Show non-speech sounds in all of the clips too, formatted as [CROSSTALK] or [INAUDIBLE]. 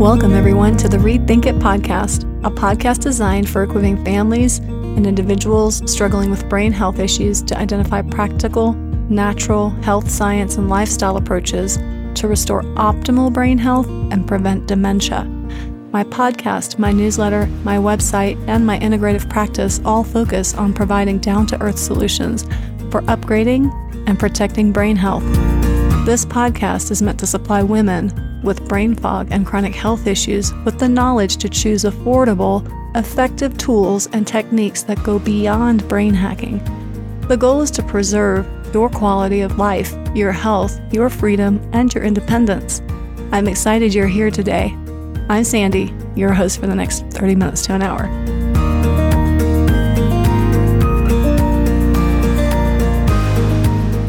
Welcome, everyone, to the Rethink It podcast, a podcast designed for equipping families and individuals struggling with brain health issues to identify practical, natural health science and lifestyle approaches to restore optimal brain health and prevent dementia. My podcast, my newsletter, my website, and my integrative practice all focus on providing down to earth solutions for upgrading and protecting brain health. This podcast is meant to supply women with brain fog and chronic health issues with the knowledge to choose affordable, effective tools and techniques that go beyond brain hacking. The goal is to preserve your quality of life, your health, your freedom, and your independence. I'm excited you're here today. I'm Sandy, your host for the next 30 minutes to an hour.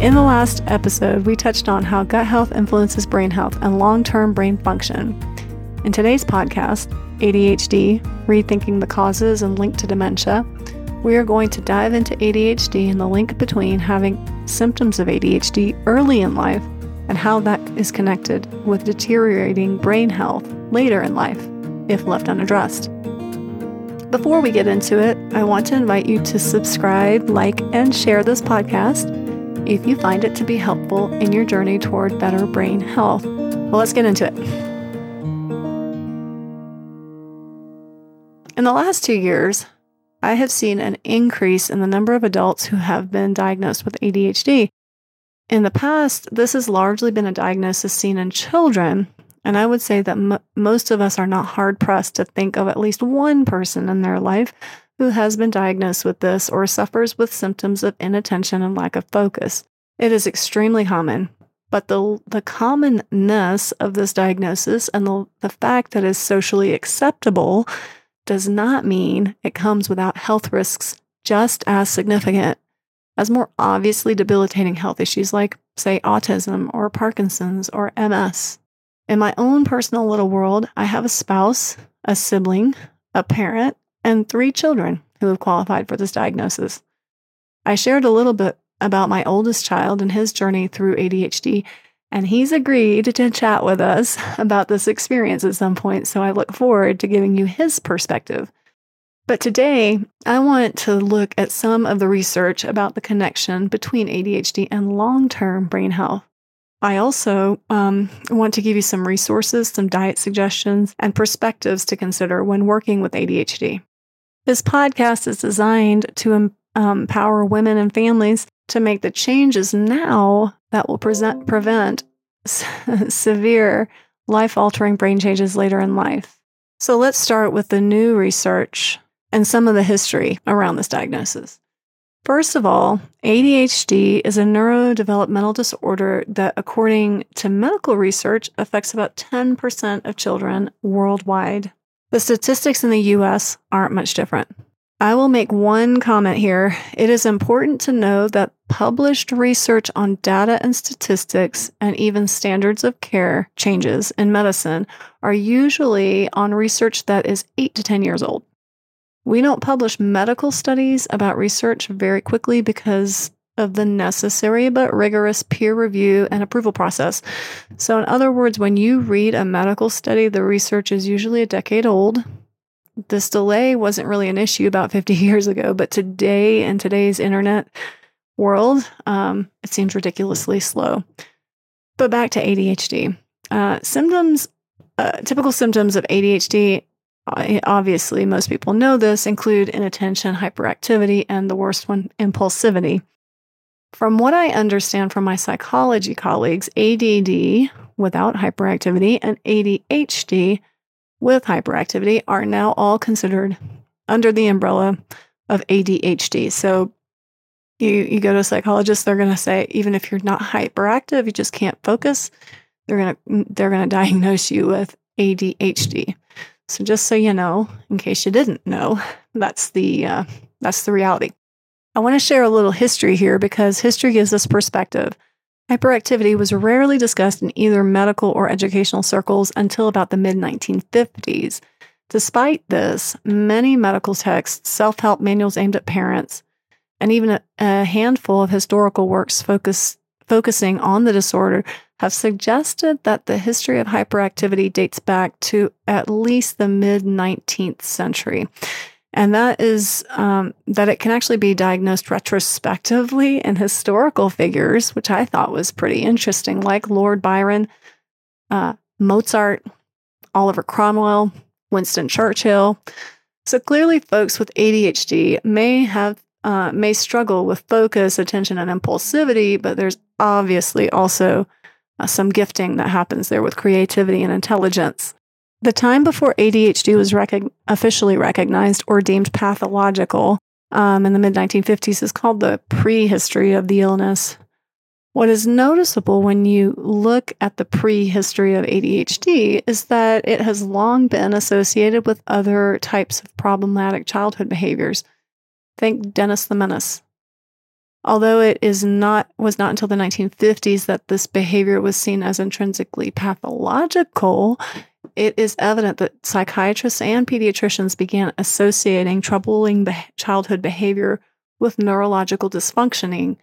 In the last episode, we touched on how gut health influences brain health and long term brain function. In today's podcast, ADHD Rethinking the Causes and Link to Dementia, we are going to dive into ADHD and the link between having symptoms of ADHD early in life and how that is connected with deteriorating brain health later in life if left unaddressed. Before we get into it, I want to invite you to subscribe, like, and share this podcast if you find it to be helpful in your journey toward better brain health. Well, let's get into it. In the last two years, I have seen an increase in the number of adults who have been diagnosed with ADHD. In the past, this has largely been a diagnosis seen in children, and I would say that m- most of us are not hard pressed to think of at least one person in their life who has been diagnosed with this or suffers with symptoms of inattention and lack of focus. It is extremely common, but the, the commonness of this diagnosis and the, the fact that it's socially acceptable does not mean it comes without health risks just as significant as more obviously debilitating health issues like, say, autism or Parkinson's or MS. In my own personal little world, I have a spouse, a sibling, a parent, and three children who have qualified for this diagnosis. I shared a little bit about my oldest child and his journey through ADHD, and he's agreed to chat with us [LAUGHS] about this experience at some point, so I look forward to giving you his perspective. But today, I want to look at some of the research about the connection between ADHD and long term brain health. I also um, want to give you some resources, some diet suggestions, and perspectives to consider when working with ADHD. This podcast is designed to um, empower women and families to make the changes now that will present, prevent [LAUGHS] severe life altering brain changes later in life. So let's start with the new research and some of the history around this diagnosis. First of all, ADHD is a neurodevelopmental disorder that, according to medical research, affects about 10% of children worldwide. The statistics in the US aren't much different. I will make one comment here. It is important to know that published research on data and statistics and even standards of care changes in medicine are usually on research that is 8 to 10 years old. We don't publish medical studies about research very quickly because of the necessary but rigorous peer review and approval process. So, in other words, when you read a medical study, the research is usually a decade old. This delay wasn't really an issue about 50 [LAUGHS] years ago, but today, in today's internet world, um, it seems ridiculously slow. But back to ADHD. Uh, symptoms, uh, typical symptoms of ADHD obviously most people know this, include inattention, hyperactivity, and the worst one, impulsivity. From what I understand from my psychology colleagues, ADD without hyperactivity and ADHD with hyperactivity are now all considered under the umbrella of ADHD. So you, you go to a psychologist, they're going to say, even if you're not hyperactive, you just can't focus, they're going to, they're going [LAUGHS] to diagnose you with ADHD. So just so you know, in case you didn't know, that's the uh, that's the reality. I want to share a little history here because history gives us perspective. Hyperactivity was rarely discussed in either medical or educational circles until about the mid 1950s. Despite this, many medical texts, self help manuals aimed at parents, and even a, a handful of historical works focus, focusing on the disorder have suggested that the history of hyperactivity dates back to at least the mid 19th century. And that is um, that it can actually be diagnosed retrospectively in historical figures, which I thought was pretty interesting, like Lord Byron, uh, Mozart, Oliver Cromwell, Winston Churchill. So clearly, folks with ADHD may have uh, may struggle with focus, attention, and impulsivity, but there's obviously also uh, some gifting that happens there with creativity and intelligence. The time before ADHD was rec- officially recognized or deemed pathological um, in the mid 1950s is called the prehistory of the illness. What is noticeable when you look at the prehistory of ADHD is that it has long been associated with other types of problematic childhood behaviors. Think Dennis the Menace. Although it is not was not until the 1950s that this behavior was seen as intrinsically pathological, it is evident that psychiatrists and pediatricians began associating troubling be- childhood behavior with neurological dysfunctioning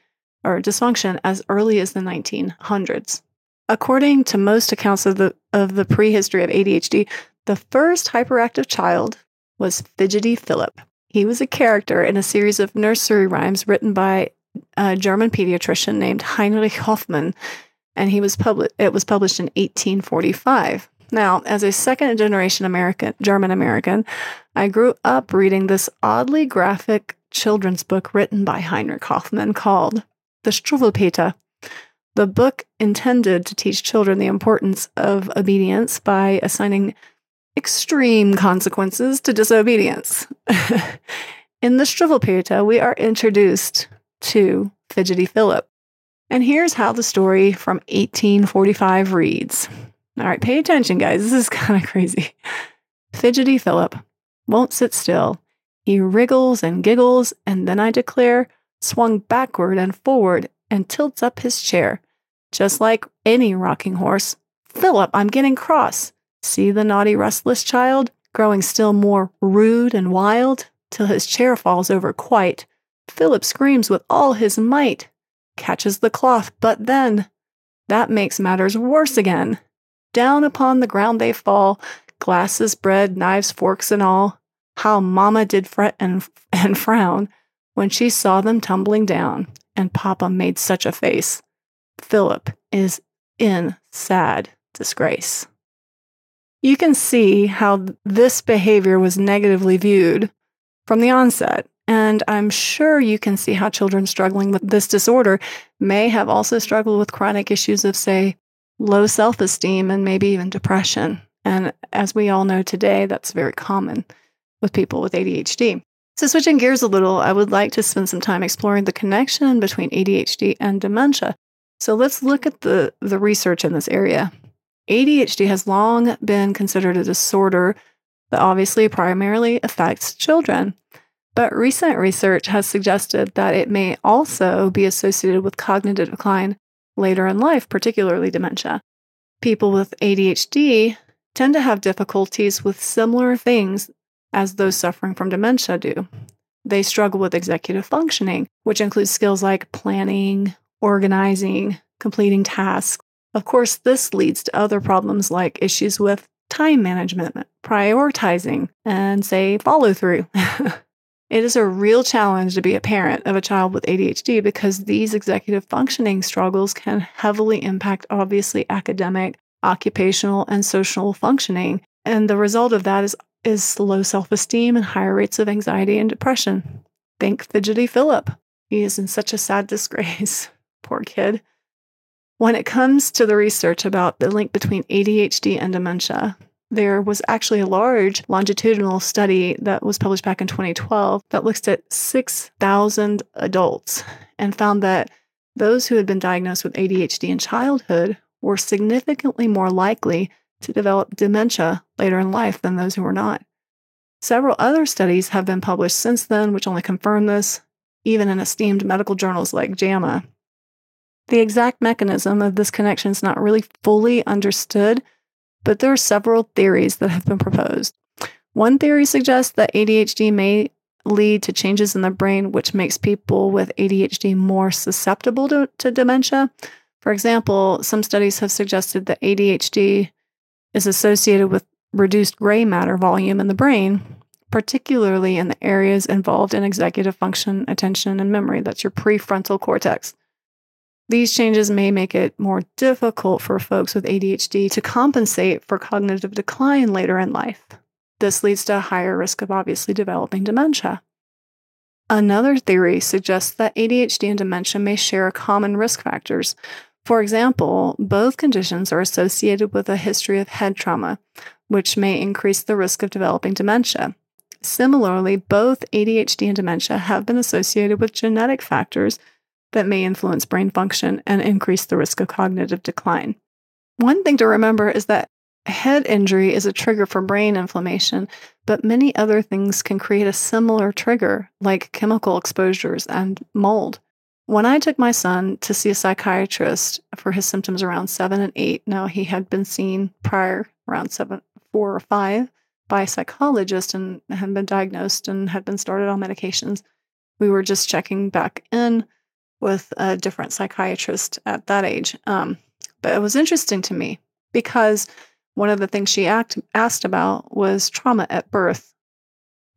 or dysfunction as early as the 1900s. According to most accounts of the of the prehistory of ADHD, the first hyperactive child was Fidgety Philip. He was a character in a series of nursery rhymes written by a German pediatrician named Heinrich Hoffmann, and he was published. It was published in 1845. Now, as a second generation American, German American, I grew up reading this oddly graphic children's book written by Heinrich Hoffmann called The Struwwelpeter. The book intended to teach children the importance of obedience by assigning extreme consequences to disobedience. [LAUGHS] In the Struwwelpeter, we are introduced to Fidgety Philip. And here's how the story from 1845 reads. All right, pay attention, guys. This is [LAUGHS] kind of crazy. Fidgety Philip won't sit still. He wriggles and giggles, and then I declare, swung backward and forward and tilts up his chair. Just like any rocking horse. Philip, I'm getting cross. See the naughty, restless child, growing still more rude and wild, till his chair falls over quite. Philip screams with all his might, catches the cloth, but then that makes matters worse again. Down upon the ground they fall, glasses, bread, knives, forks, and all. How Mamma did fret and, [LAUGHS] and frown when she saw them tumbling down, and Papa made such a face. Philip is in sad disgrace. You can see how this behavior was negatively viewed from the onset. And I'm sure you can see how children struggling with this disorder may have also struggled with chronic issues of, say, low self esteem and maybe even depression. And as we all know today, that's very common with people with ADHD. So, switching gears a little, I would like to spend some time exploring the connection between ADHD and dementia. So, let's look at the, the research in this area. ADHD has long been considered a disorder that obviously primarily affects children. But recent research has suggested that it may also be associated with cognitive decline later in life, particularly dementia. People with ADHD tend to have difficulties with similar things as those suffering from dementia do. They struggle with executive functioning, which includes skills like planning, organizing, completing tasks, of course, this leads to other problems like issues with time management, prioritizing, and say follow through. [LAUGHS] it is a real challenge to be a parent of a child with ADHD because these executive functioning struggles can heavily impact, obviously, academic, occupational, and social functioning. And the result of that is, is low self esteem and higher rates of anxiety and depression. Think Fidgety Philip. He is in such a sad [LAUGHS] disgrace. Poor kid. When it comes to the research about the link between ADHD and dementia, there was actually a large longitudinal study that was published back in 2012 that looked at 6,000 adults and found that those who had been diagnosed with ADHD in childhood were significantly more likely to develop dementia later in life than those who were not. Several other studies have been published since then, which only confirm this, even in esteemed medical journals like JAMA. The exact mechanism of this connection is not really fully understood, but there are several theories that have been proposed. One theory suggests that ADHD may lead to changes in the brain, which makes people with ADHD more susceptible to, to dementia. For example, some studies have suggested that ADHD is associated with reduced gray matter volume in the brain, particularly in the areas involved in executive function, attention, and memory. That's your prefrontal cortex. These changes may make it more difficult for folks with ADHD to compensate for cognitive decline later in life. This leads to a higher risk of obviously developing dementia. Another theory suggests that ADHD and dementia may share common risk factors. For example, both conditions are associated with a history of head trauma, which may increase the risk of developing dementia. Similarly, both ADHD and dementia have been associated with genetic factors that may influence brain function and increase the risk of cognitive decline. One thing to remember is that head injury is a trigger for brain inflammation, but many other things can create a similar trigger, like chemical exposures and mold. When I took my son to see a psychiatrist for his symptoms around seven and eight, now he had been seen prior around seven, four or five by a psychologist and had been diagnosed and had been started on medications. We were just checking back in with a different psychiatrist at that age. Um, but it was interesting to me because one of the things she act, asked about was trauma at birth.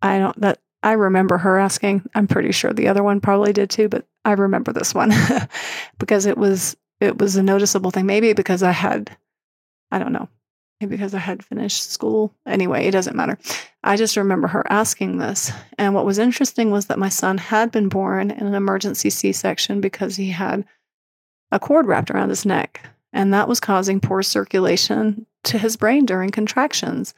I don't that I remember her asking. I'm pretty sure the other one probably did too, but I remember this one [LAUGHS] because it was it was a noticeable thing. Maybe because I had I don't know because I had finished school. Anyway, it doesn't matter. I just remember her asking this. And what was interesting was that my son had been born in an emergency C section because he had a cord wrapped around his neck. And that was causing poor circulation to his brain during contractions.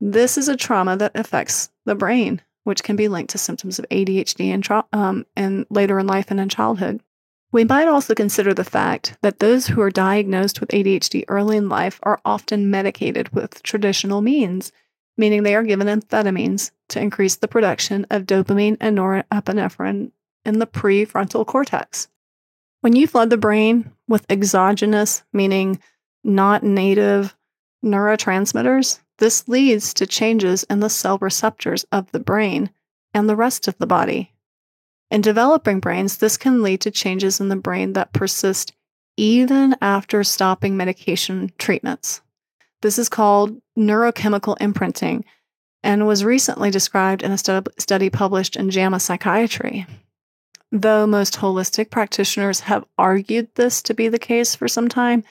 This is a trauma that affects the brain, which can be linked to symptoms of ADHD and, tra- um, and later in life and in childhood. We might also consider the fact that those who are diagnosed with ADHD early in life are often medicated with traditional means, meaning they are given amphetamines to increase the production of dopamine and norepinephrine in the prefrontal cortex. When you flood the brain with exogenous, meaning not native neurotransmitters, this leads to changes in the cell receptors of the brain and the rest of the body. In developing brains, this can lead to changes in the brain that persist even after stopping medication treatments. This is called neurochemical imprinting and was recently described in a study published in JAMA Psychiatry. Though most holistic practitioners have argued this to be the case for some time,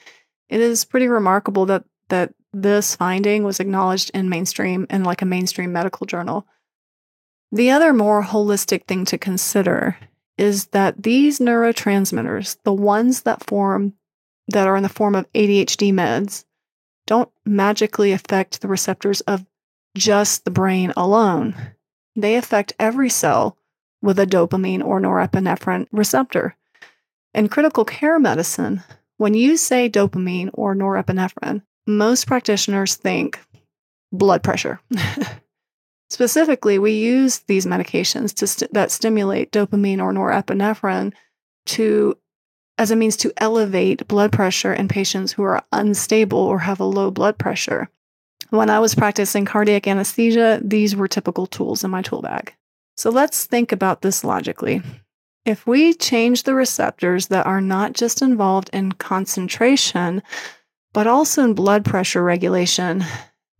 it is pretty remarkable that, that this finding was acknowledged in mainstream in like a mainstream medical journal. The other more holistic thing to consider is that these neurotransmitters, the ones that form that are in the form of ADHD meds, don't magically affect the receptors of just the brain alone. They affect every cell with a dopamine or norepinephrine receptor. In critical care medicine, when you say dopamine or norepinephrine, most practitioners think blood pressure. [LAUGHS] Specifically, we use these medications to st- that stimulate dopamine or norepinephrine to as a means to elevate blood pressure in patients who are unstable or have a low blood pressure. When I was practicing cardiac anesthesia, these were typical tools in my tool bag. So let's think about this logically. If we change the receptors that are not just involved in concentration, but also in blood pressure regulation,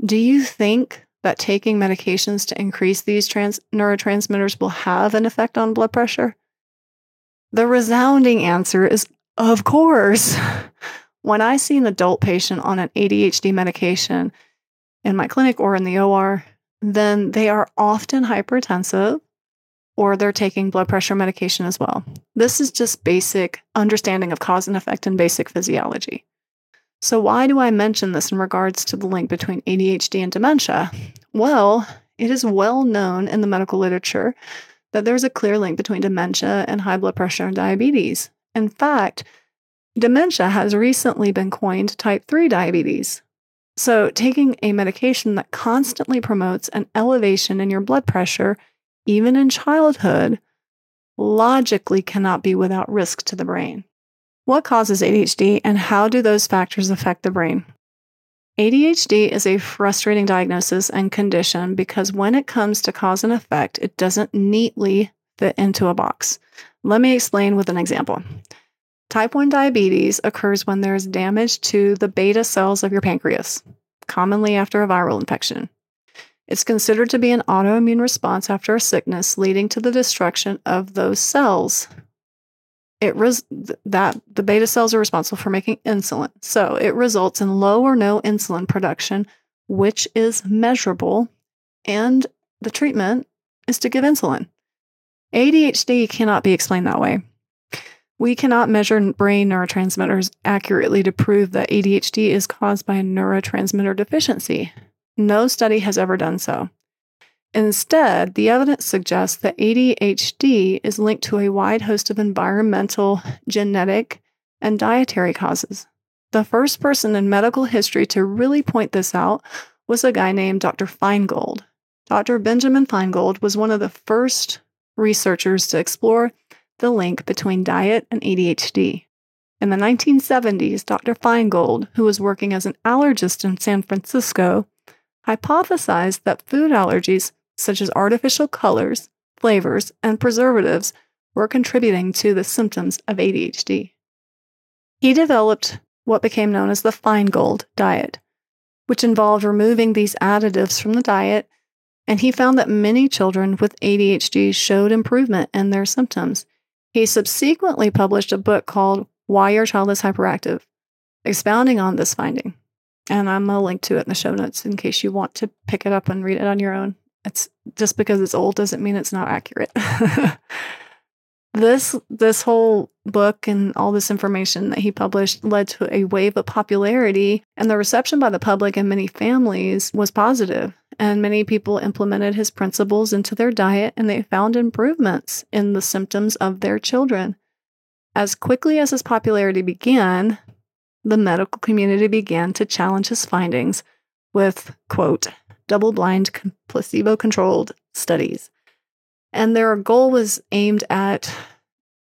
do you think that taking medications to increase these trans- neurotransmitters will have an effect on blood pressure? The resounding answer is of course. [LAUGHS] When I see an adult patient on an ADHD medication in my clinic or in the OR, then they are often hypertensive or they're taking blood pressure medication as well. This is just basic understanding of cause and effect and basic physiology. So, why do I mention this in regards to the link between ADHD and dementia? Well, it is well known in the medical literature that there's a clear link between dementia and high blood pressure and diabetes. In fact, dementia has recently been coined type 3 diabetes. So, taking a medication that constantly promotes an elevation in your blood pressure, even in childhood, logically cannot be without risk to the brain. What causes ADHD and how do those factors affect the brain? ADHD is a frustrating diagnosis and condition because when it comes to cause and effect, it doesn't neatly fit into a box. Let me explain with an example. Type 1 diabetes occurs when there is damage to the beta cells of your pancreas, commonly after a viral infection. It's considered to be an autoimmune response after a sickness leading to the destruction of those cells. It res- that the beta cells are responsible for making insulin. So it results in low or no insulin production, which is measurable, and the treatment is to give insulin. ADHD cannot be explained that way. We cannot measure brain neurotransmitters accurately to prove that ADHD is caused by a neurotransmitter deficiency. No study has ever done so. Instead, the evidence suggests that ADHD is linked to a wide host of environmental, genetic, and dietary causes. The first person in medical history to really point this out was a guy named Dr. Feingold. Dr. Benjamin Feingold was one of the first researchers to explore the link between diet and ADHD. In the 1970s, Dr. Feingold, who was working as an allergist in San Francisco, hypothesized that food allergies, such as artificial colors, flavors, and preservatives, were contributing to the symptoms of ADHD. He developed what became known as the Feingold diet, which involved removing these additives from the diet, and he found that many children with ADHD showed improvement in their symptoms. He subsequently published a book called Why Your Child is Hyperactive, expounding on this finding. And I'm going to link to it in the show notes in case you want to pick it up and read it on your own. It's just because it's old doesn't mean it's not accurate. [LAUGHS] this this whole book and all this information that he published led to a wave of popularity and the reception by the public and many families was positive and many people implemented his principles into their diet and they found improvements in the symptoms of their children. As quickly as his popularity began, the medical community began to challenge his findings with, quote, double blind, placebo controlled studies. And their goal was aimed at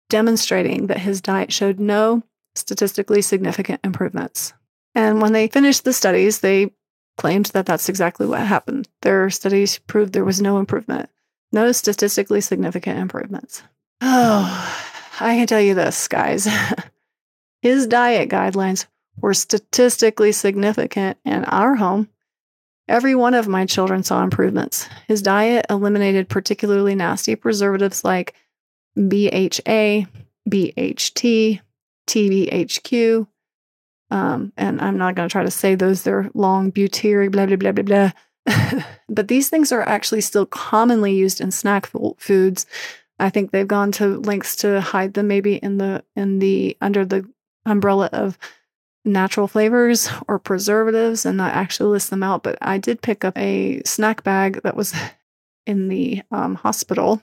demonstrating that his diet showed no statistically significant improvements. And when they finished the studies, they claimed that that's exactly what happened. Their studies proved there was no improvement, no statistically significant improvements. Oh, I can tell you this, guys. [LAUGHS] His diet guidelines were statistically significant in our home. Every one of my children saw improvements. His diet eliminated particularly nasty preservatives like BHA, BHT, TBHQ, um, and I'm not going to try to say those. They're long, butyric, blah, blah, blah, blah, blah. [LAUGHS] but these things are actually still commonly used in snack foods. I think they've gone to lengths to hide them maybe in the in the under the umbrella of natural flavors or preservatives and not actually list them out. But I did pick up a snack bag that was [LAUGHS] in the um, hospital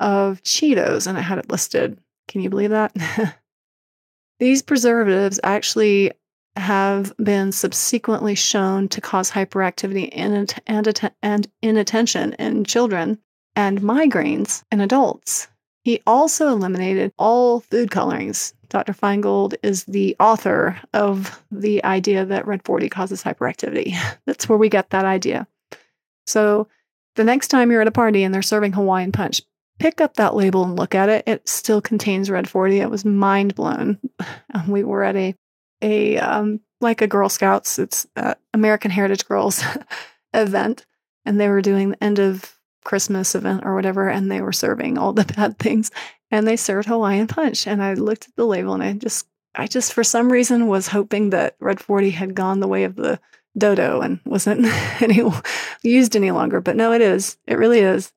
of Cheetos and it had it listed. Can you believe that? [LAUGHS] These preservatives actually have been subsequently shown to cause hyperactivity and, and, and inattention in children and migraines in adults. He also eliminated all food colorings. Dr. Feingold is the author of the idea that red 40 causes hyperactivity. [LAUGHS] That's where we get that idea. So, the next time you're at a party and they're serving Hawaiian punch, pick up that label and look at it. It still contains red 40. It was mind blown. [LAUGHS] We were at a a um, like a Girl Scouts, it's American Heritage Girls [LAUGHS] event, and they were doing the end of Christmas event or whatever, and they were serving all the bad things, and they served Hawaiian punch, and I looked at the label and I just, I just for some reason was hoping that Red Forty had gone the way of the dodo and wasn't [LAUGHS] any used any longer, but no, it is, it really is.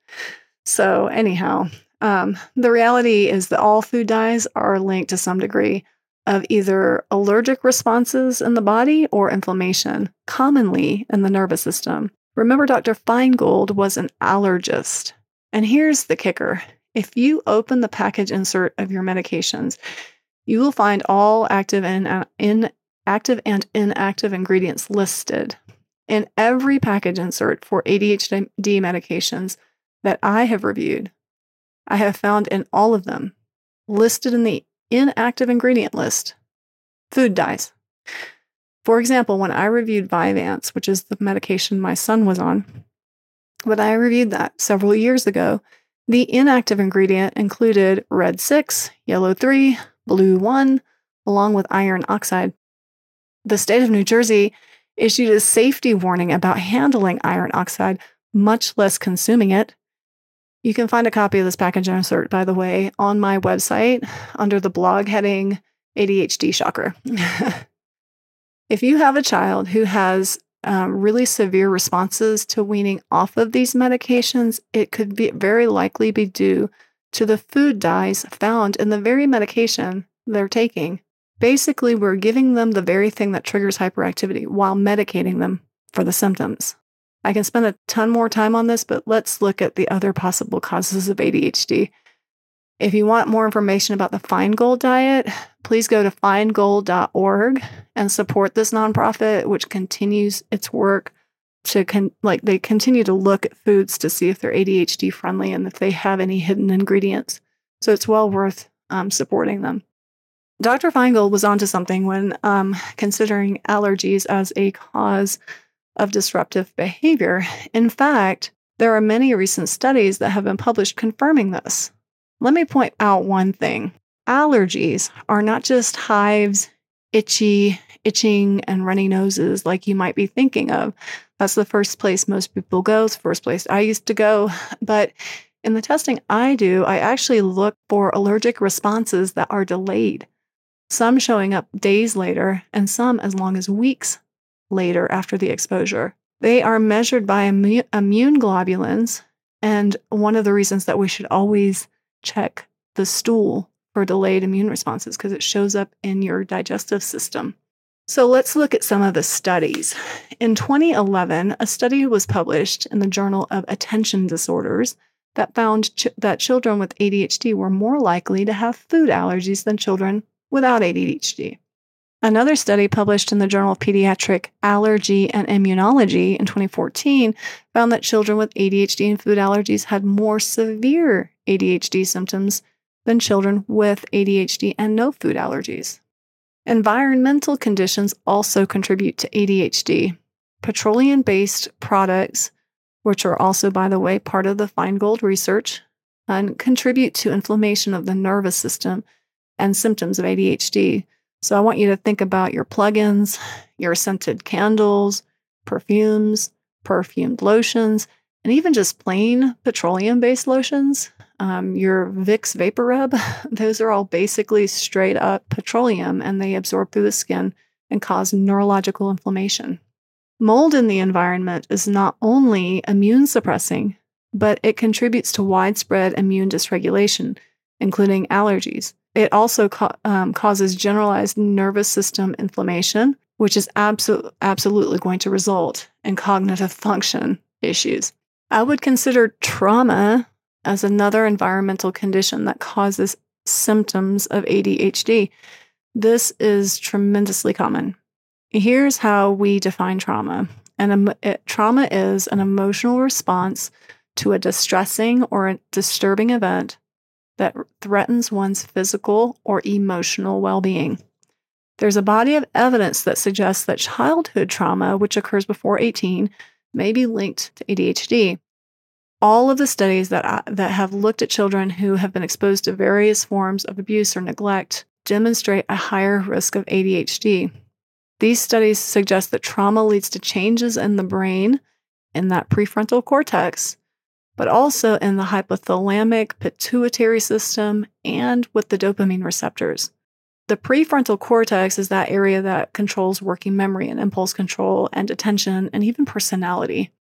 So anyhow, um, the reality is that all food dyes are linked to some degree of either allergic responses in the body or inflammation, commonly in the nervous system. Remember, Dr. Feingold was an allergist. And here's the kicker if you open the package insert of your medications, you will find all active and uh, inactive and inactive ingredients listed. In every package insert for ADHD medications that I have reviewed, I have found in all of them listed in the inactive ingredient list food dyes. For example, when I reviewed Vyvanse, which is the medication my son was on, when I reviewed that several years ago, the inactive ingredient included red 6, yellow 3, blue 1, along with iron oxide. The state of New Jersey issued a safety warning about handling iron oxide, much less consuming it. You can find a copy of this package insert, by the way, on my website under the blog heading ADHD Shocker. [LAUGHS] if you have a child who has um, really severe responses to weaning off of these medications, it could be very likely be due to the food dyes found in the very medication they're taking. Basically, we're giving them the very thing that triggers hyperactivity while medicating them for the symptoms. I can spend a ton more time on this, but let's look at the other possible causes of ADHD. If you want more information about the Feingold diet, please go to feingold.org and support this nonprofit, which continues its work to con- like they continue to look at foods to see if they're ADHD friendly and if they have any hidden ingredients. So it's well worth um, supporting them. Dr. Feingold was onto something when um, considering allergies as a cause of disruptive behavior. In fact, there are many recent studies that have been published confirming this. Let me point out one thing allergies are not just hives, itchy, itching, and runny noses like you might be thinking of. That's the first place most people go, it's the first place I used to go. [LAUGHS] But in the testing I do, I actually look for allergic responses that are delayed, some showing up days later, and some as long as weeks later after the exposure. They are measured by immune globulins, and one of the reasons that we should always check the stool for delayed immune responses because it shows up in your digestive system. So let's look at some of the studies. In 2011, a study was published in the Journal of Attention Disorders that found ch- that children with ADHD were more likely to have food allergies than children without ADHD. Another study published in the Journal of Pediatric Allergy and Immunology in 2014 found that children with ADHD and food allergies had more severe ADHD symptoms than children with ADHD and no food allergies. Environmental conditions also contribute to ADHD. Petroleum based products, which are also, by the way, part of the Feingold research, and contribute to inflammation of the nervous system and symptoms of ADHD so I want you to think about your plugins, your scented candles, perfumes, perfumed lotions, and even just plain petroleum based lotions. Um, your Vicks Vapor Rub, [LAUGHS] those are all basically straight up petroleum and they absorb through the skin and cause neurological inflammation. Mold in the environment is not only immune suppressing, but it contributes to widespread immune dysregulation, including allergies. It also ca- um, causes generalized nervous system inflammation, which is absol- absolutely going to result in cognitive function issues. I would consider trauma as another environmental condition that causes symptoms of ADHD. This is tremendously common. Here's how we define trauma. And it, trauma is an emotional response to a distressing or a disturbing event that threatens one's physical or emotional well being. There's a body of evidence that suggests that childhood trauma, which occurs before 18, may be linked to ADHD. All of the studies that, uh, that have looked at children who have been exposed to various forms of abuse or neglect demonstrate a higher risk of ADHD. These studies suggest that trauma leads to changes in the brain in that prefrontal cortex but also in the hypothalamic pituitary system and with the dopamine receptors. The prefrontal cortex is that area that controls working memory and impulse control and attention and even personality.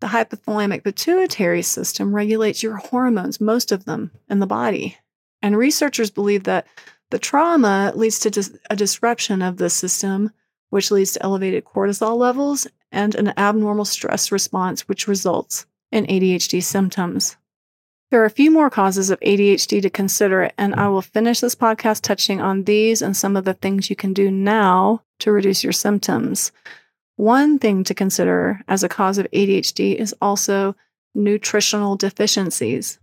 The hypothalamic pituitary system regulates your hormones, most of them in the body. And researchers believe that the trauma leads to dis- a disruption of the system, which leads to elevated cortisol levels and an abnormal stress response, which results in ADHD symptoms. There are a few more causes of ADHD to consider, and I will finish this podcast touching on these and some of the things you can do now to reduce your symptoms. One thing to consider as a cause of ADHD is also nutritional deficiencies.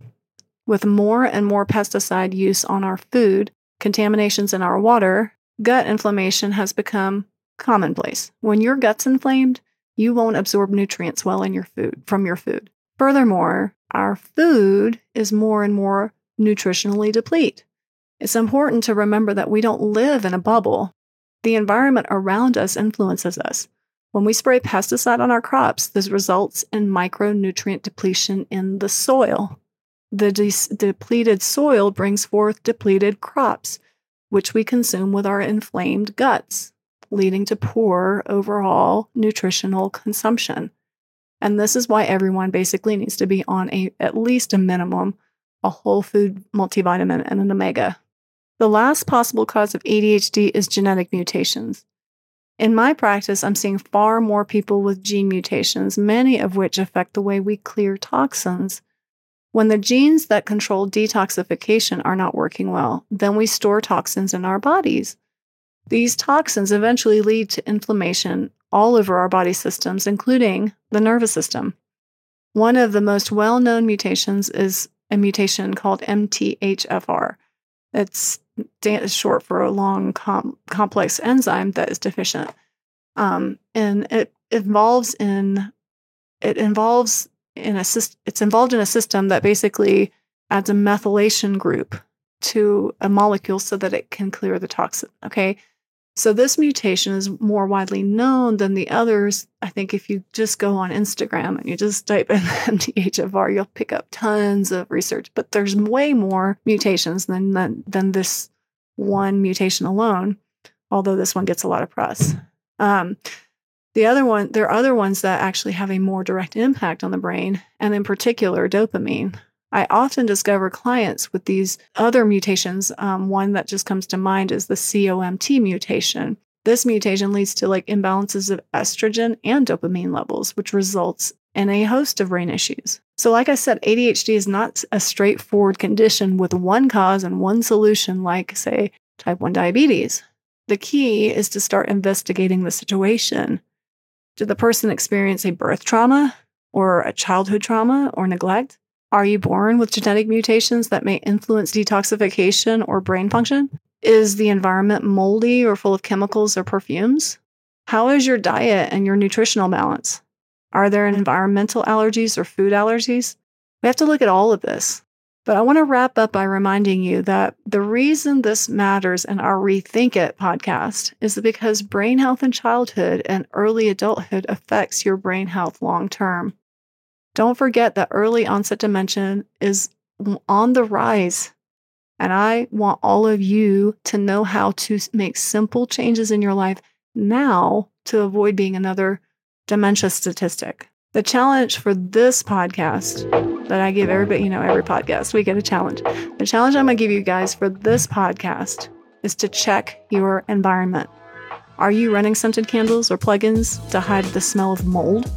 With more and more pesticide use on our food, contaminations in our water, gut inflammation has become commonplace. When your gut's inflamed, you won't absorb nutrients well in your food from your food. Furthermore, our food is more and more nutritionally deplete. It's important to remember that we don't live in a bubble. The environment around us influences us. When we spray pesticide on our crops, this results in micronutrient depletion in the soil. The de- depleted soil brings forth depleted crops, which we consume with our inflamed guts, leading to poor overall nutritional consumption. And this is why everyone basically needs to be on a at least a minimum a whole food multivitamin and an omega the last possible cause of ADHD is genetic mutations. In my practice, I'm seeing far more people with gene mutations, many of which affect the way we clear toxins. When the genes that control detoxification are not working well, then we store toxins in our bodies. These toxins eventually lead to inflammation all over our body systems, including the nervous system. One of the most well known mutations is a mutation called MTHFR. It's short for a long com- complex enzyme that is deficient. Um, and it involves in it involves in a it's involved in a system that basically adds a methylation group to a molecule so that it can clear the toxin. Okay. So this mutation is more widely known than the others. I think if you just go on Instagram and you just type in [LAUGHS] MTHFR, you'll pick up tons of research. But there's way more mutations than than, than this one mutation alone. Although this one gets a lot of press. Um, the other one, there are other ones that actually have a more direct impact on the brain, and in particular, dopamine. I often discover clients with these other mutations. Um, one that just comes to mind is the COMT mutation. This mutation leads to like imbalances of estrogen and dopamine levels, which results in a host of brain issues. So, like I said, ADHD is not a straightforward condition with one cause and one solution, like, say, type 1 diabetes. The key is to start investigating the situation. Did the person experience a birth trauma or a childhood trauma or neglect? Are you born with genetic mutations that may influence detoxification or brain function? Is the environment moldy or full of chemicals or perfumes? How is your diet and your nutritional balance? Are there environmental allergies or food allergies? We have to look at all of this. But I want to wrap up by reminding you that the reason this matters in our Rethink It podcast is because brain health in childhood and early adulthood affects your brain health long term. Don't forget that early onset dementia is on the rise. And I want all of you to know how to make simple changes in your life now to avoid being another dementia statistic. The challenge for this podcast that I give everybody, you know, every podcast, we get a challenge. The challenge I'm going to give you guys for this podcast is to check your environment. Are you running scented candles or plugins to hide the smell of mold?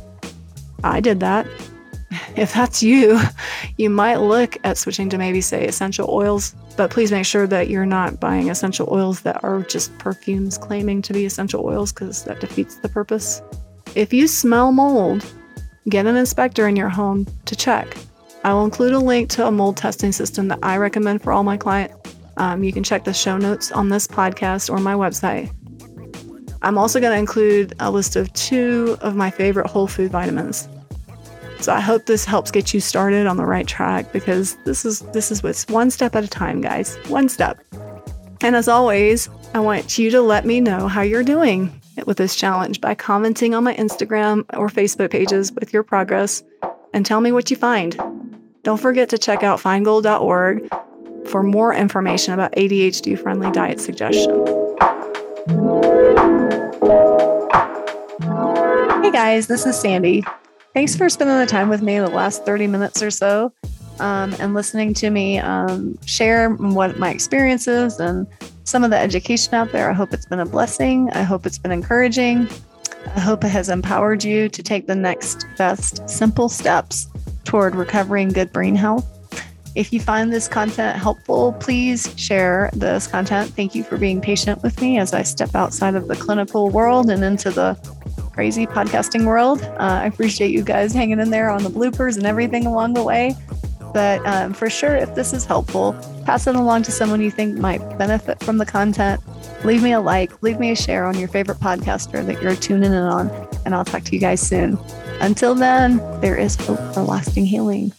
I did that. [LAUGHS] if that's you, you might look at switching to maybe say essential oils, but please make sure that you're not buying essential oils that are just perfumes claiming to be essential oils because that defeats the purpose. If you smell mold, get an inspector in your home to check. I will include a link to a mold testing system that I recommend for all my clients. Um, you can check the show notes on this podcast or my website. I'm also going to include a list of two of my favorite whole food vitamins. So I hope this helps get you started on the right track because this is this is what's one step at a time, guys. One step. And as always, I want you to let me know how you're doing with this challenge by commenting on my Instagram or Facebook pages with your progress and tell me what you find. Don't forget to check out feingold.org for more information about ADHD friendly diet suggestions. Hey guys, this is Sandy. Thanks for spending the time with me the last 30 minutes or so um, and listening to me um, share what my experiences and some of the education out there. I hope it's been a blessing. I hope it's been encouraging. I hope it has empowered you to take the next best simple steps toward recovering good brain health. If you find this content helpful, please share this content. Thank you for being patient with me as I step outside of the clinical world and into the crazy podcasting world. Uh, I appreciate you guys hanging in there on the bloopers and everything along the way. But um, for sure, if this is helpful, pass it along to someone you think might benefit from the content. Leave me a like, leave me a share on your favorite podcaster that you're tuning in on, and I'll talk to you guys soon. Until then, there is hope for lasting healing.